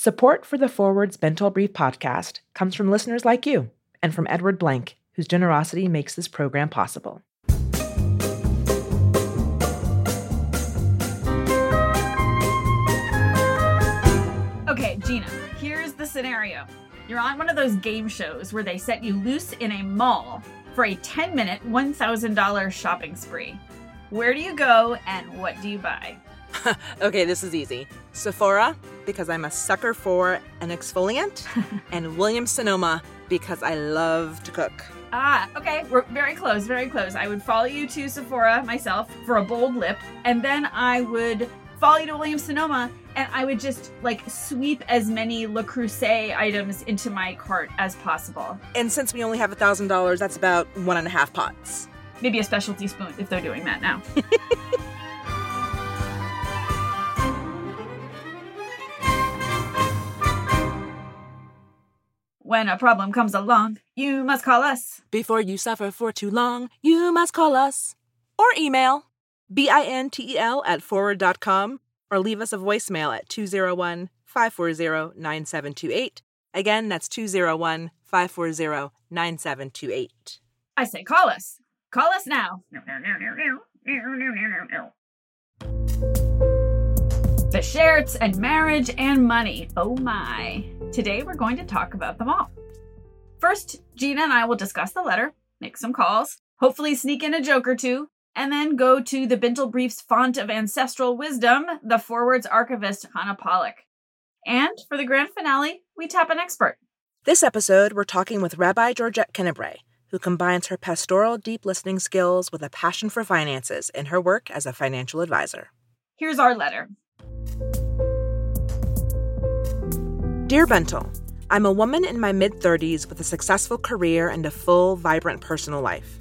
Support for the Forwards Bintel Brief podcast comes from listeners like you and from Edward Blank, whose generosity makes this program possible. Okay, Gina, here's the scenario. You're on one of those game shows where they set you loose in a mall for a 10 minute, $1,000 shopping spree. Where do you go and what do you buy? okay, this is easy. Sephora, because I'm a sucker for an exfoliant, and Williams Sonoma, because I love to cook. Ah, okay, we're very close, very close. I would follow you to Sephora myself for a bold lip, and then I would follow you to Williams Sonoma, and I would just like sweep as many Le Creuset items into my cart as possible. And since we only have a thousand dollars, that's about one and a half pots. Maybe a specialty spoon if they're doing that now. When a problem comes along, you must call us. Before you suffer for too long, you must call us. Or email B-I-N-T-E-L at forward.com or leave us a voicemail at 201 540 9728. Again, that's 201 540 9728. I say call us. Call us now. The shirts and marriage and money. Oh my. Today we're going to talk about them all. First, Gina and I will discuss the letter, make some calls, hopefully sneak in a joke or two, and then go to the Bintel Brief's font of ancestral wisdom, the Forwards archivist Hannah Pollack. And for the grand finale, we tap an expert. This episode, we're talking with Rabbi Georgette Kennebrae, who combines her pastoral deep listening skills with a passion for finances in her work as a financial advisor. Here's our letter. Dear Bintel, I'm a woman in my mid 30s with a successful career and a full, vibrant personal life.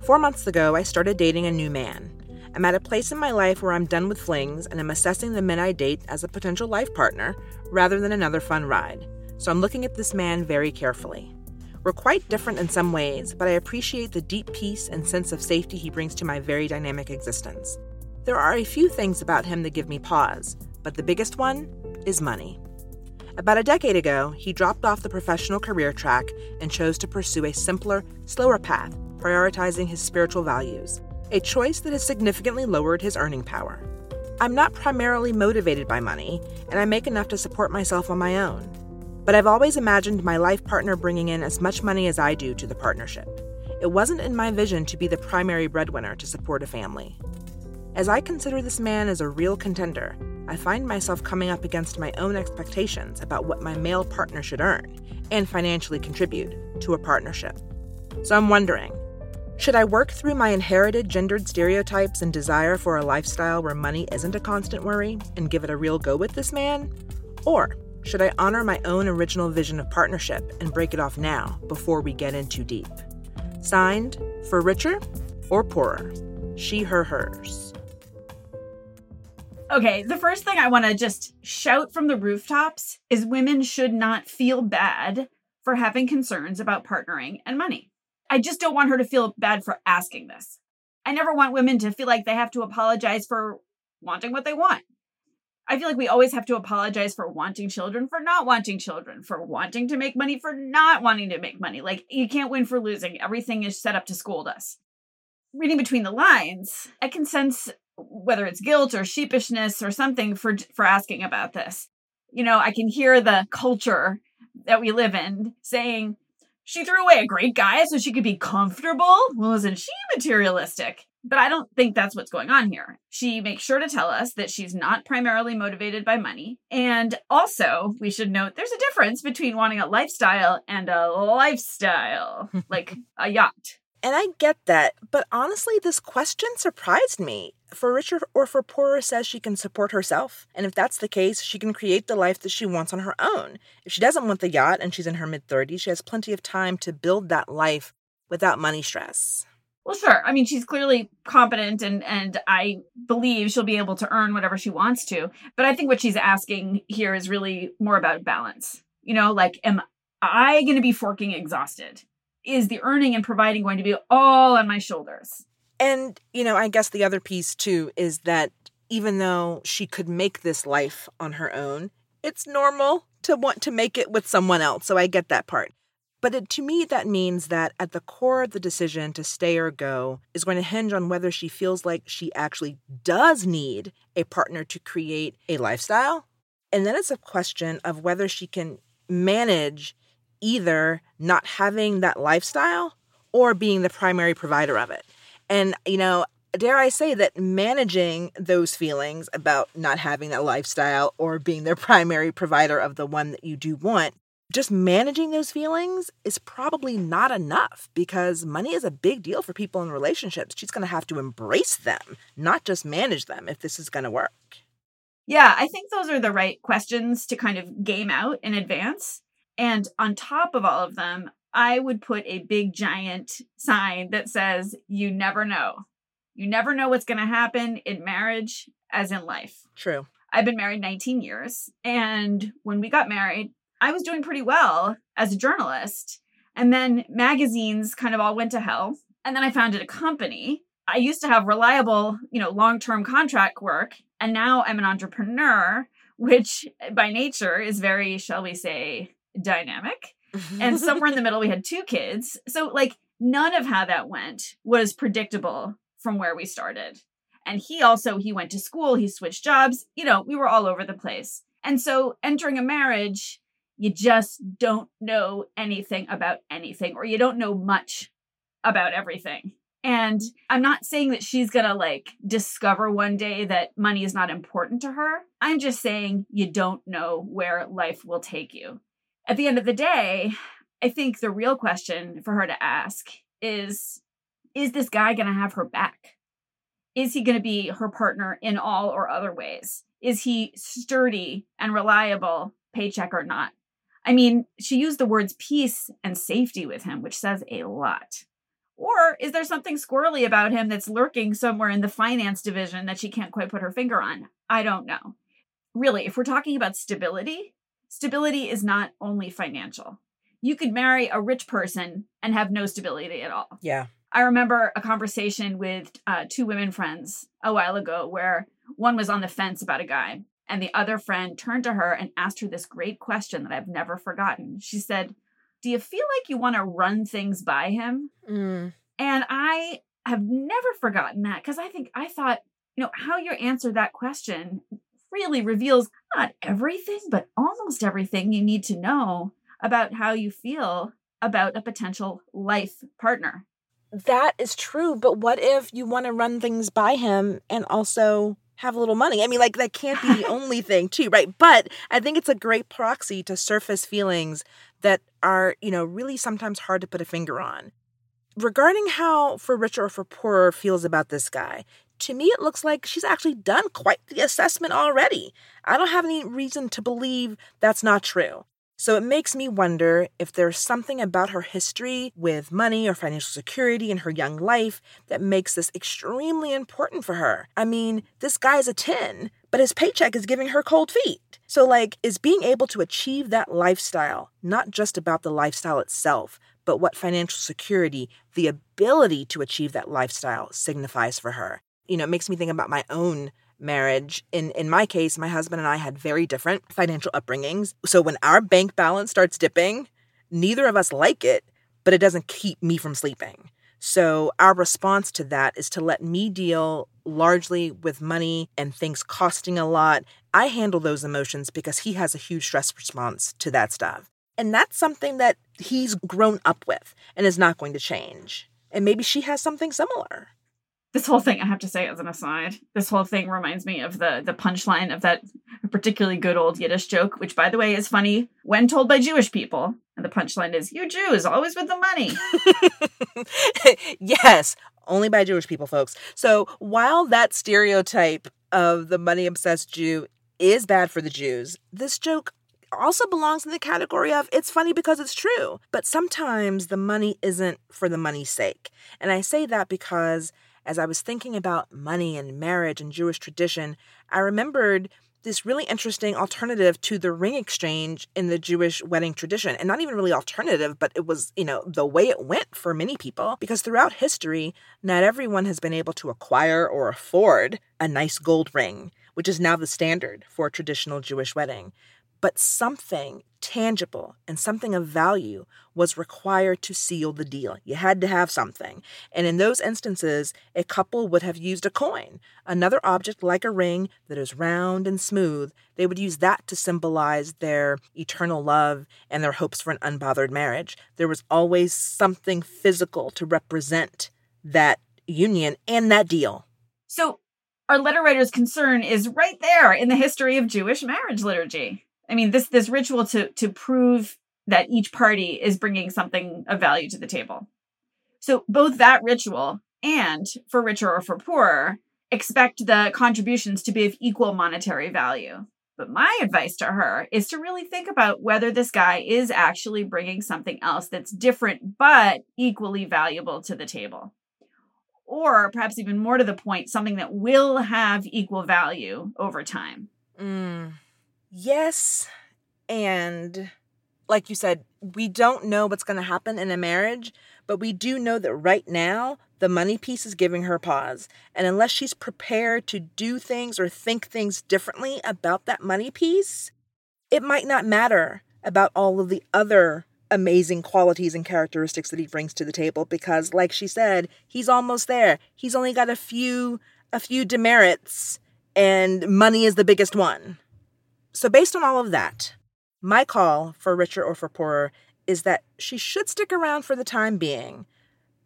Four months ago, I started dating a new man. I'm at a place in my life where I'm done with flings and I'm assessing the men I date as a potential life partner rather than another fun ride. So I'm looking at this man very carefully. We're quite different in some ways, but I appreciate the deep peace and sense of safety he brings to my very dynamic existence. There are a few things about him that give me pause, but the biggest one is money. About a decade ago, he dropped off the professional career track and chose to pursue a simpler, slower path, prioritizing his spiritual values, a choice that has significantly lowered his earning power. I'm not primarily motivated by money, and I make enough to support myself on my own. But I've always imagined my life partner bringing in as much money as I do to the partnership. It wasn't in my vision to be the primary breadwinner to support a family. As I consider this man as a real contender, I find myself coming up against my own expectations about what my male partner should earn and financially contribute to a partnership. So I'm wondering should I work through my inherited gendered stereotypes and desire for a lifestyle where money isn't a constant worry and give it a real go with this man? Or should I honor my own original vision of partnership and break it off now before we get in too deep? Signed, for richer or poorer? She, her, hers. Okay, the first thing I want to just shout from the rooftops is women should not feel bad for having concerns about partnering and money. I just don't want her to feel bad for asking this. I never want women to feel like they have to apologize for wanting what they want. I feel like we always have to apologize for wanting children, for not wanting children, for wanting to make money, for not wanting to make money. Like, you can't win for losing. Everything is set up to scold us. Reading between the lines, I can sense whether it's guilt or sheepishness or something for for asking about this. You know, I can hear the culture that we live in saying she threw away a great guy so she could be comfortable. Well, isn't she materialistic? But I don't think that's what's going on here. She makes sure to tell us that she's not primarily motivated by money. And also, we should note there's a difference between wanting a lifestyle and a lifestyle, like a yacht. And I get that, but honestly, this question surprised me. For richer or for poorer says she can support herself. And if that's the case, she can create the life that she wants on her own. If she doesn't want the yacht and she's in her mid 30s, she has plenty of time to build that life without money stress. Well, sure. I mean, she's clearly competent and and I believe she'll be able to earn whatever she wants to. But I think what she's asking here is really more about balance. You know, like am I going to be forking exhausted? Is the earning and providing going to be all on my shoulders? And, you know, I guess the other piece too is that even though she could make this life on her own, it's normal to want to make it with someone else. So I get that part. But it, to me, that means that at the core of the decision to stay or go is going to hinge on whether she feels like she actually does need a partner to create a lifestyle. And then it's a question of whether she can manage either not having that lifestyle or being the primary provider of it. And, you know, dare I say that managing those feelings about not having that lifestyle or being their primary provider of the one that you do want, just managing those feelings is probably not enough because money is a big deal for people in relationships. She's going to have to embrace them, not just manage them if this is going to work. Yeah, I think those are the right questions to kind of game out in advance. And on top of all of them, I would put a big giant sign that says, You never know. You never know what's going to happen in marriage as in life. True. I've been married 19 years. And when we got married, I was doing pretty well as a journalist. And then magazines kind of all went to hell. And then I founded a company. I used to have reliable, you know, long-term contract work, and now I'm an entrepreneur, which by nature is very, shall we say, dynamic. and somewhere in the middle we had two kids. So like none of how that went was predictable from where we started. And he also he went to school, he switched jobs, you know, we were all over the place. And so entering a marriage, you just don't know anything about anything or you don't know much about everything. And I'm not saying that she's going to like discover one day that money is not important to her. I'm just saying you don't know where life will take you. At the end of the day, I think the real question for her to ask is is this guy going to have her back? Is he going to be her partner in all or other ways? Is he sturdy and reliable, paycheck or not? I mean, she used the words peace and safety with him, which says a lot. Or is there something squirrely about him that's lurking somewhere in the finance division that she can't quite put her finger on? I don't know. Really, if we're talking about stability, stability is not only financial. You could marry a rich person and have no stability at all. Yeah. I remember a conversation with uh, two women friends a while ago where one was on the fence about a guy, and the other friend turned to her and asked her this great question that I've never forgotten. She said, Do you feel like you want to run things by him? Mm. And I have never forgotten that because I think I thought, you know, how you answer that question really reveals not everything, but almost everything you need to know about how you feel about a potential life partner that is true, but what if you want to run things by him and also have a little money? I mean, like, that can't be the only thing, too, right? But I think it's a great proxy to surface feelings that are, you know, really sometimes hard to put a finger on. Regarding how for richer or for poorer feels about this guy, to me, it looks like she's actually done quite the assessment already. I don't have any reason to believe that's not true. So it makes me wonder if there's something about her history with money or financial security in her young life that makes this extremely important for her. I mean, this guy's a 10, but his paycheck is giving her cold feet. So, like, is being able to achieve that lifestyle not just about the lifestyle itself, but what financial security, the ability to achieve that lifestyle signifies for her? You know, it makes me think about my own marriage. In in my case, my husband and I had very different financial upbringings. So when our bank balance starts dipping, neither of us like it, but it doesn't keep me from sleeping. So our response to that is to let me deal largely with money and things costing a lot. I handle those emotions because he has a huge stress response to that stuff. And that's something that he's grown up with and is not going to change. And maybe she has something similar this whole thing i have to say as an aside this whole thing reminds me of the the punchline of that particularly good old yiddish joke which by the way is funny when told by jewish people and the punchline is you jews always with the money yes only by jewish people folks so while that stereotype of the money obsessed jew is bad for the jews this joke also belongs in the category of it's funny because it's true. But sometimes the money isn't for the money's sake. And I say that because as I was thinking about money and marriage and Jewish tradition, I remembered this really interesting alternative to the ring exchange in the Jewish wedding tradition. And not even really alternative, but it was, you know, the way it went for many people. Because throughout history, not everyone has been able to acquire or afford a nice gold ring, which is now the standard for a traditional Jewish wedding. But something tangible and something of value was required to seal the deal. You had to have something. And in those instances, a couple would have used a coin, another object like a ring that is round and smooth. They would use that to symbolize their eternal love and their hopes for an unbothered marriage. There was always something physical to represent that union and that deal. So, our letter writer's concern is right there in the history of Jewish marriage liturgy. I mean, this this ritual to to prove that each party is bringing something of value to the table. So both that ritual and for richer or for poorer expect the contributions to be of equal monetary value. But my advice to her is to really think about whether this guy is actually bringing something else that's different but equally valuable to the table. Or perhaps even more to the point, something that will have equal value over time. Mm. Yes. And like you said, we don't know what's going to happen in a marriage, but we do know that right now, the money piece is giving her pause. And unless she's prepared to do things or think things differently about that money piece, it might not matter about all of the other amazing qualities and characteristics that he brings to the table because like she said, he's almost there. He's only got a few a few demerits and money is the biggest one. So, based on all of that, my call for richer or for poorer is that she should stick around for the time being.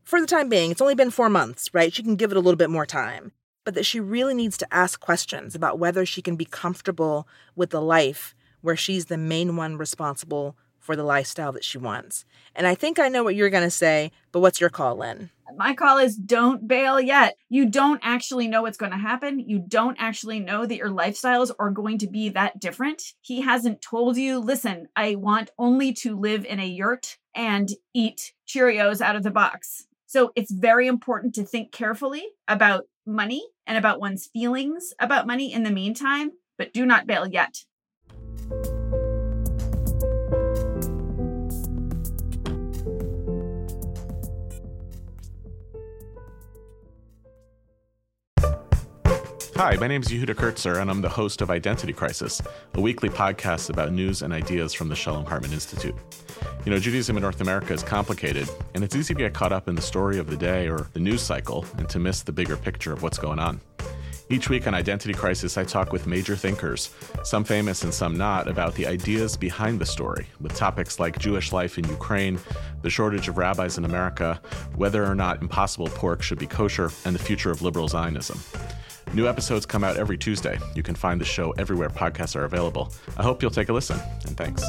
For the time being, it's only been four months, right? She can give it a little bit more time. But that she really needs to ask questions about whether she can be comfortable with the life where she's the main one responsible for the lifestyle that she wants. And I think I know what you're going to say, but what's your call, Lynn? My call is don't bail yet. You don't actually know what's going to happen. You don't actually know that your lifestyles are going to be that different. He hasn't told you, listen, I want only to live in a yurt and eat Cheerios out of the box. So it's very important to think carefully about money and about one's feelings about money in the meantime, but do not bail yet. Hi, my name is Yehuda Kurtzer, and I'm the host of Identity Crisis, a weekly podcast about news and ideas from the Shalom Hartman Institute. You know, Judaism in North America is complicated, and it's easy to get caught up in the story of the day or the news cycle and to miss the bigger picture of what's going on. Each week on Identity Crisis, I talk with major thinkers, some famous and some not, about the ideas behind the story, with topics like Jewish life in Ukraine, the shortage of rabbis in America, whether or not impossible pork should be kosher, and the future of liberal Zionism. New episodes come out every Tuesday. You can find the show everywhere podcasts are available. I hope you'll take a listen, and thanks.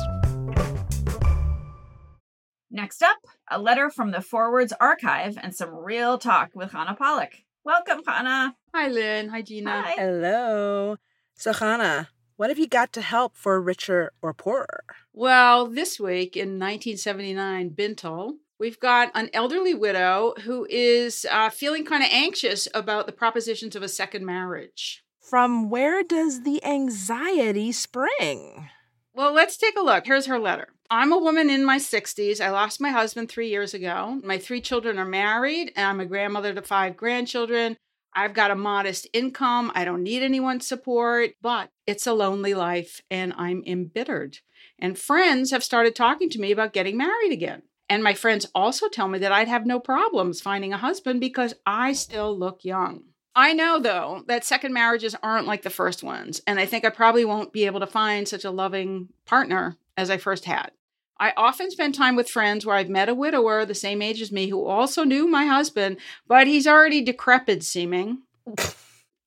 Next up, a letter from the Forwards Archive and some real talk with Chana Pollack. Welcome, Chana. Hi, Lynn. Hi, Gina. Hi. Hello. So, Chana, what have you got to help for richer or poorer? Well, this week in 1979, Bintel We've got an elderly widow who is uh, feeling kind of anxious about the propositions of a second marriage. From where does the anxiety spring? Well, let's take a look. Here's her letter. I'm a woman in my 60s. I lost my husband three years ago. My three children are married, and I'm a grandmother to five grandchildren. I've got a modest income. I don't need anyone's support, but it's a lonely life, and I'm embittered. And friends have started talking to me about getting married again. And my friends also tell me that I'd have no problems finding a husband because I still look young. I know, though, that second marriages aren't like the first ones, and I think I probably won't be able to find such a loving partner as I first had. I often spend time with friends where I've met a widower the same age as me who also knew my husband, but he's already decrepit seeming.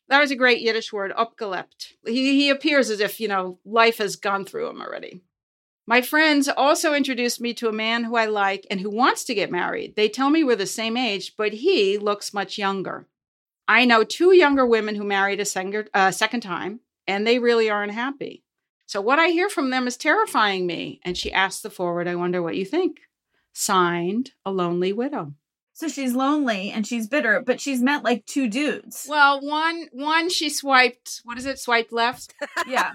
that was a great Yiddish word, upgelept. He, he appears as if, you know, life has gone through him already. My friends also introduced me to a man who I like and who wants to get married. They tell me we're the same age, but he looks much younger. I know two younger women who married a second, uh, second time, and they really aren't happy. So, what I hear from them is terrifying me. And she asked the forward, I wonder what you think. Signed, a lonely widow. So she's lonely and she's bitter, but she's met like two dudes. Well, one one she swiped, what is it? Swiped left? Yeah.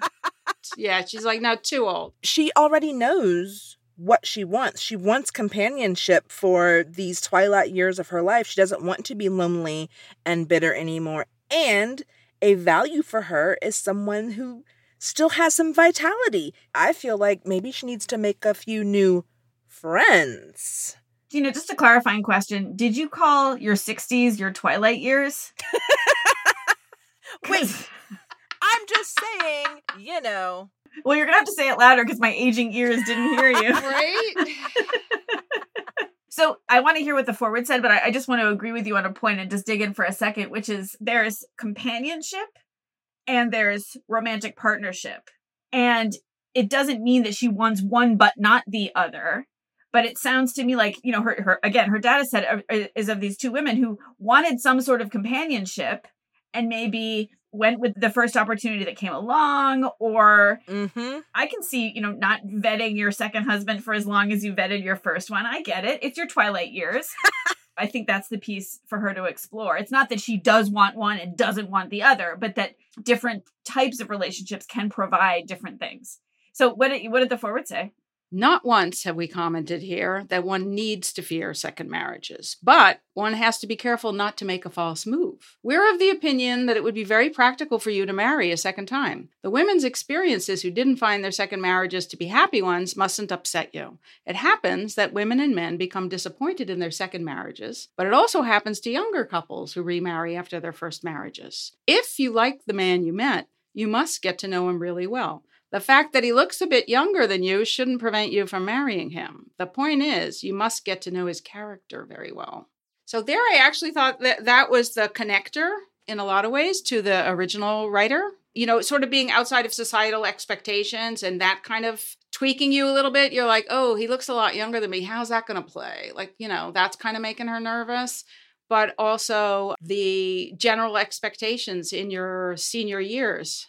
Yeah, she's like now too old. She already knows what she wants. She wants companionship for these twilight years of her life. She doesn't want to be lonely and bitter anymore. And a value for her is someone who still has some vitality. I feel like maybe she needs to make a few new friends. You know, just a clarifying question. Did you call your 60s your twilight years? Wait, I'm just saying, you know. Well, you're going to have to say it louder because my aging ears didn't hear you. Right? So I want to hear what the forward said, but I, I just want to agree with you on a point and just dig in for a second, which is there's companionship and there's romantic partnership. And it doesn't mean that she wants one but not the other. But it sounds to me like, you know, her, her again, her data set is of these two women who wanted some sort of companionship and maybe went with the first opportunity that came along or Mm-hmm. I can see, you know, not vetting your second husband for as long as you vetted your first one. I get it. It's your twilight years. I think that's the piece for her to explore. It's not that she does want one and doesn't want the other, but that different types of relationships can provide different things. So what did what did the forward say? Not once have we commented here that one needs to fear second marriages, but one has to be careful not to make a false move. We're of the opinion that it would be very practical for you to marry a second time. The women's experiences who didn't find their second marriages to be happy ones mustn't upset you. It happens that women and men become disappointed in their second marriages, but it also happens to younger couples who remarry after their first marriages. If you like the man you met, you must get to know him really well. The fact that he looks a bit younger than you shouldn't prevent you from marrying him. The point is, you must get to know his character very well. So, there I actually thought that that was the connector in a lot of ways to the original writer. You know, sort of being outside of societal expectations and that kind of tweaking you a little bit. You're like, oh, he looks a lot younger than me. How's that going to play? Like, you know, that's kind of making her nervous but also the general expectations in your senior years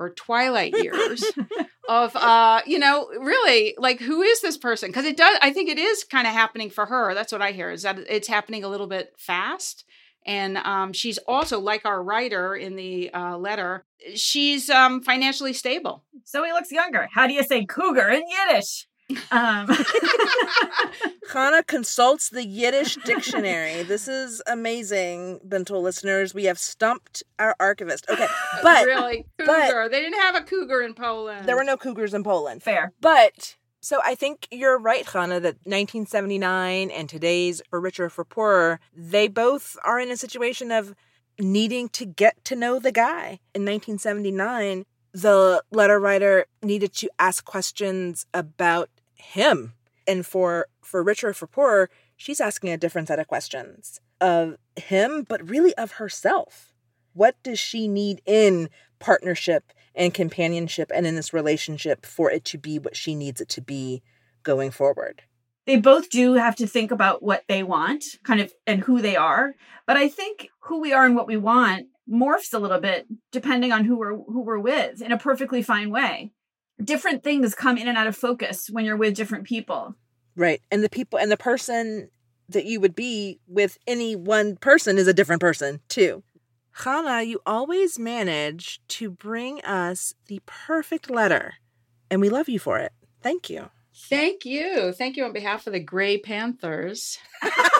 or twilight years of uh you know really like who is this person because it does i think it is kind of happening for her that's what i hear is that it's happening a little bit fast and um, she's also like our writer in the uh, letter she's um, financially stable So he looks younger. How do you say cougar in Yiddish? Um, Hannah consults the Yiddish dictionary. This is amazing, Bintel listeners. We have stumped our archivist. Okay, but really cougar they didn't have a cougar in poland there were no cougars in Poland. fair. But so I think you're right, Hannah, that 1979 and today's For Richer For Poorer, they both are in a situation of needing to get to know the guy. In 1979, the letter writer needed to ask questions about him. And for For Richer or For Poorer, she's asking a different set of questions of him, but really of herself. What does she need in partnership and companionship and in this relationship for it to be what she needs it to be going forward? they both do have to think about what they want, kind of, and who they are. But I think who we are and what we want morphs a little bit depending on who we're who we're with in a perfectly fine way. Different things come in and out of focus when you're with different people. Right. And the people and the person that you would be with any one person is a different person too. Hannah, you always manage to bring us the perfect letter, and we love you for it. Thank you. thank you thank you on behalf of the gray panthers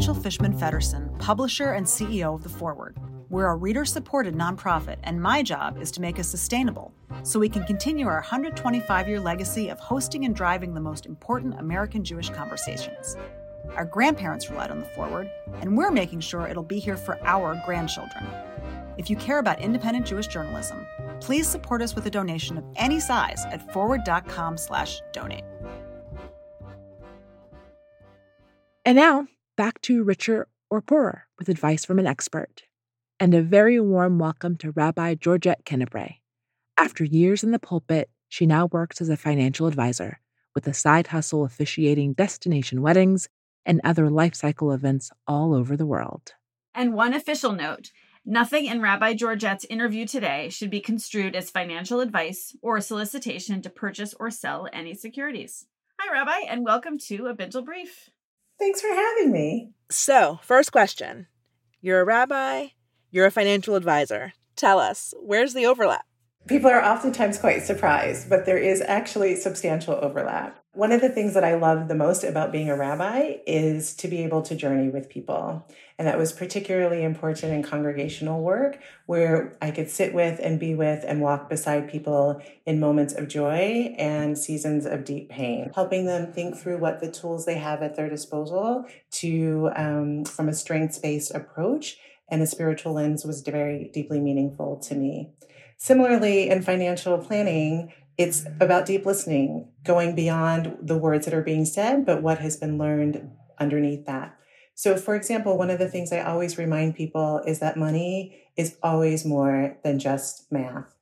Rachel Fishman Feddersen, publisher and CEO of The Forward. We're a reader supported nonprofit, and my job is to make us sustainable so we can continue our 125 year legacy of hosting and driving the most important American Jewish conversations. Our grandparents relied on The Forward, and we're making sure it'll be here for our grandchildren. If you care about independent Jewish journalism, please support us with a donation of any size at forward.com/donate. And now, back to richer or poorer with advice from an expert. And a very warm welcome to Rabbi Georgette Kennebrae. After years in the pulpit, she now works as a financial advisor with a side hustle officiating destination weddings and other life cycle events all over the world. And one official note nothing in Rabbi Georgette's interview today should be construed as financial advice or solicitation to purchase or sell any securities. Hi, Rabbi, and welcome to a Bintel Brief. Thanks for having me. So, first question You're a rabbi, you're a financial advisor. Tell us, where's the overlap? People are oftentimes quite surprised, but there is actually substantial overlap. One of the things that I love the most about being a rabbi is to be able to journey with people. And that was particularly important in congregational work, where I could sit with and be with and walk beside people in moments of joy and seasons of deep pain, helping them think through what the tools they have at their disposal to, um, from a strengths based approach and a spiritual lens was very deeply meaningful to me. Similarly, in financial planning, it's about deep listening, going beyond the words that are being said, but what has been learned underneath that. So, for example, one of the things I always remind people is that money is always more than just math.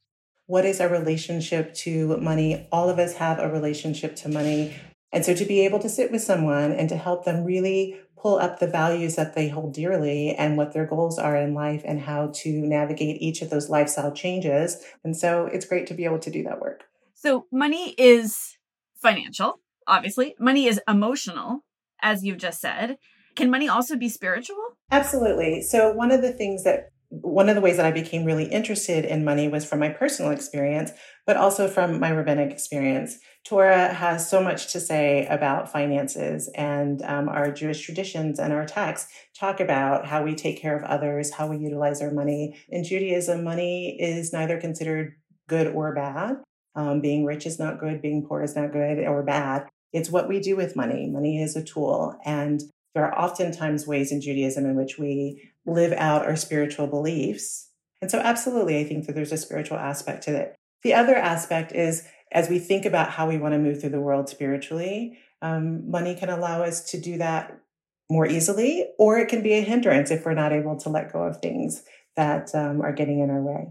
What is our relationship to money? All of us have a relationship to money. And so to be able to sit with someone and to help them really pull up the values that they hold dearly and what their goals are in life and how to navigate each of those lifestyle changes. And so it's great to be able to do that work. So money is financial, obviously. Money is emotional, as you've just said. Can money also be spiritual? Absolutely. So one of the things that one of the ways that I became really interested in money was from my personal experience, but also from my rabbinic experience. Torah has so much to say about finances, and um, our Jewish traditions and our texts talk about how we take care of others, how we utilize our money. In Judaism, money is neither considered good or bad. Um, being rich is not good, being poor is not good or bad. It's what we do with money. Money is a tool. And there are oftentimes ways in Judaism in which we live out our spiritual beliefs. And so, absolutely, I think that there's a spiritual aspect to it. The other aspect is as we think about how we want to move through the world spiritually, um, money can allow us to do that more easily, or it can be a hindrance if we're not able to let go of things that um, are getting in our way.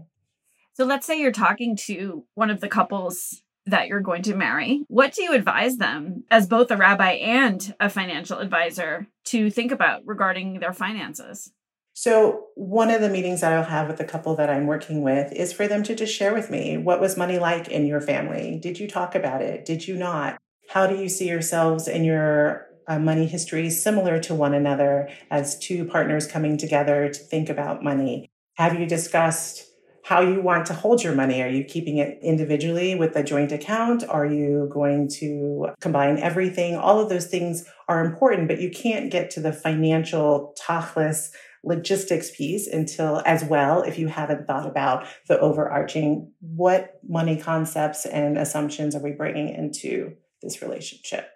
So, let's say you're talking to one of the couples that you're going to marry. What do you advise them, as both a rabbi and a financial advisor, to think about regarding their finances? So, one of the meetings that I'll have with the couple that I'm working with is for them to just share with me what was money like in your family? Did you talk about it? Did you not? How do you see yourselves in your uh, money history similar to one another as two partners coming together to think about money? Have you discussed how you want to hold your money? Are you keeping it individually with a joint account? Are you going to combine everything? All of those things are important, but you can't get to the financial tachlis logistics piece until as well if you haven't thought about the overarching what money concepts and assumptions are we bringing into this relationship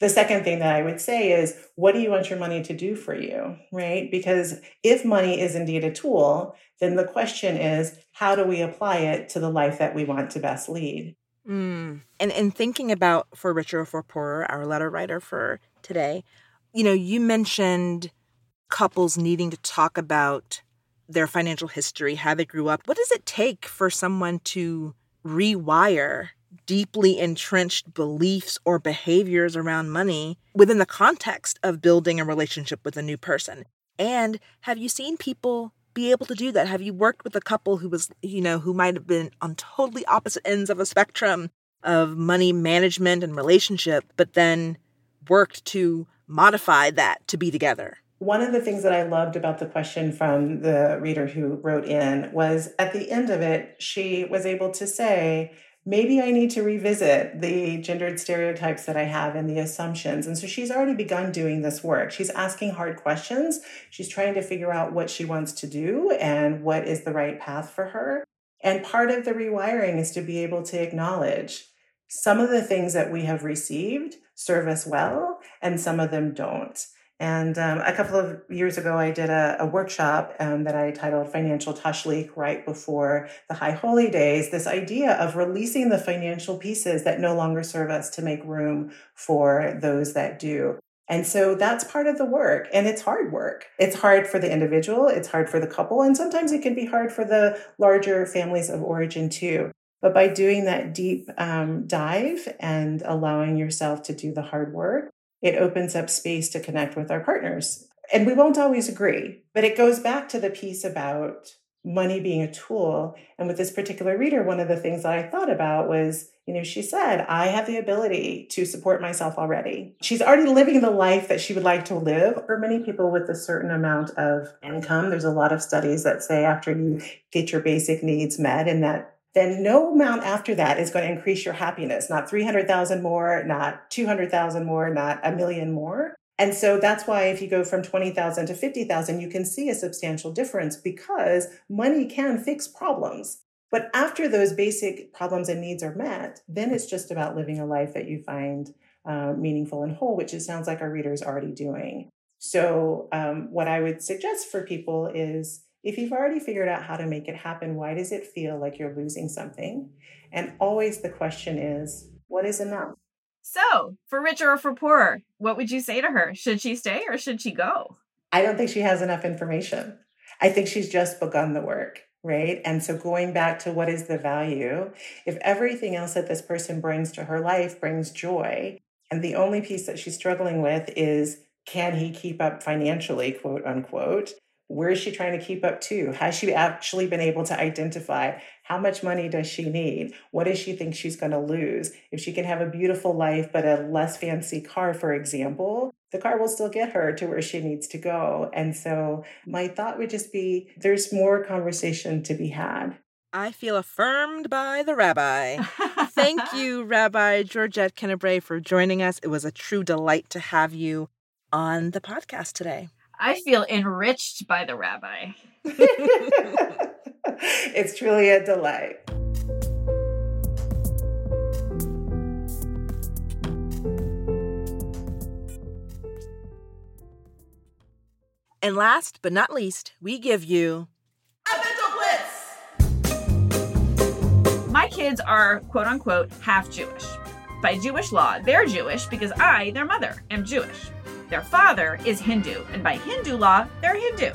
the second thing that I would say is, what do you want your money to do for you? Right? Because if money is indeed a tool, then the question is, how do we apply it to the life that we want to best lead? Mm. And in thinking about for richer or for poorer, our letter writer for today, you know, you mentioned couples needing to talk about their financial history, how they grew up. What does it take for someone to rewire deeply entrenched beliefs or behaviors around money within the context of building a relationship with a new person? And have you seen people be able to do that? Have you worked with a couple who was, you know, who might have been on totally opposite ends of a spectrum of money management and relationship, but then worked to modify that to be together? One of the things that I loved about the question from the reader who wrote in was at the end of it, she was able to say, maybe I need to revisit the gendered stereotypes that I have and the assumptions. And so she's already begun doing this work. She's asking hard questions. She's trying to figure out what she wants to do and what is the right path for her. And part of the rewiring is to be able to acknowledge some of the things that we have received serve us well and some of them don't. And um, a couple of years ago, I did a, a workshop um, that I titled Financial Tashlich right before the High Holy Days. This idea of releasing the financial pieces that no longer serve us to make room for those that do. And so that's part of the work. And it's hard work. It's hard for the individual, it's hard for the couple, and sometimes it can be hard for the larger families of origin too. But by doing that deep um, dive and allowing yourself to do the hard work, it opens up space to connect with our partners. And we won't always agree, but it goes back to the piece about money being a tool. And with this particular reader, one of the things that I thought about was, you know, she said, I have the ability to support myself already. She's already living the life that she would like to live. For many people with a certain amount of income, there's a lot of studies that say after you get your basic needs met and that then no amount after that is going to increase your happiness. Not 300,000 more, not 200,000 more, not a million more. And so that's why if you go from 20,000 to 50,000, you can see a substantial difference because money can fix problems. But after those basic problems and needs are met, then it's just about living a life that you find uh, meaningful and whole, which it sounds like our reader is already doing. So, um, what I would suggest for people is if you've already figured out how to make it happen, why does it feel like you're losing something? And always the question is, what is enough? So, for richer or for poorer, what would you say to her? Should she stay or should she go? I don't think she has enough information. I think she's just begun the work, right? And so, going back to what is the value, if everything else that this person brings to her life brings joy, and the only piece that she's struggling with is can he keep up financially, quote unquote, where is she trying to keep up to? Has she actually been able to identify how much money does she need? What does she think she's going to lose? If she can have a beautiful life but a less fancy car, for example, the car will still get her to where she needs to go. And so my thought would just be there's more conversation to be had. I feel affirmed by the rabbi. Thank you, Rabbi Georgette Kennebrae, for joining us. It was a true delight to have you on the podcast today. I feel enriched by the rabbi. it's truly a delight. And last but not least, we give you a Bintel blitz. My kids are quote unquote half Jewish. By Jewish law, they're Jewish because I, their mother, am Jewish. Their father is Hindu, and by Hindu law, they're Hindu.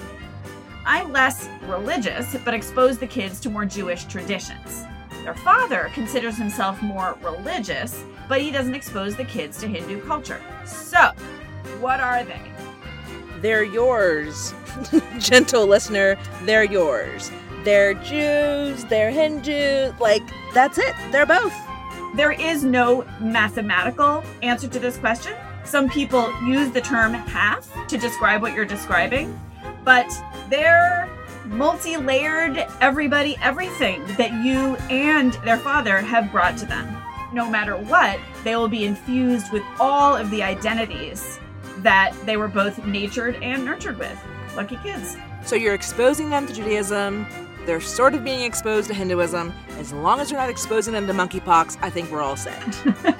I'm less religious, but expose the kids to more Jewish traditions. Their father considers himself more religious, but he doesn't expose the kids to Hindu culture. So, what are they? They're yours. Gentle listener, they're yours. They're Jews, they're Hindu. Like, that's it. They're both. There is no mathematical answer to this question. Some people use the term half to describe what you're describing, but they're multi layered, everybody, everything that you and their father have brought to them. No matter what, they will be infused with all of the identities that they were both natured and nurtured with. Lucky kids. So you're exposing them to Judaism. They're sort of being exposed to Hinduism. As long as you're not exposing them to monkeypox, I think we're all set.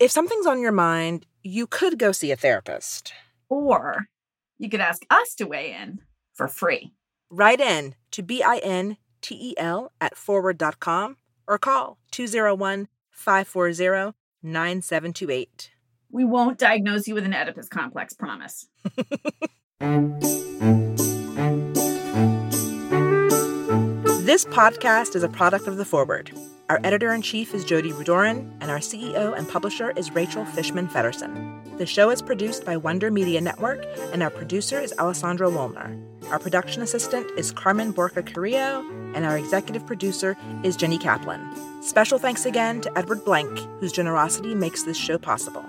If something's on your mind, you could go see a therapist. Or you could ask us to weigh in for free. Write in to B-I-N-T-E-L at forward.com or call 201 540 9728. We won't diagnose you with an Oedipus complex, promise. this podcast is a product of The Forward. Our editor in chief is Jodi Rudoren, and our CEO and publisher is Rachel Fishman Feddersen. The show is produced by Wonder Media Network, and our producer is Alessandra Wolner. Our production assistant is Carmen Borca Carrillo, and our executive producer is Jenny Kaplan. Special thanks again to Edward Blank, whose generosity makes this show possible.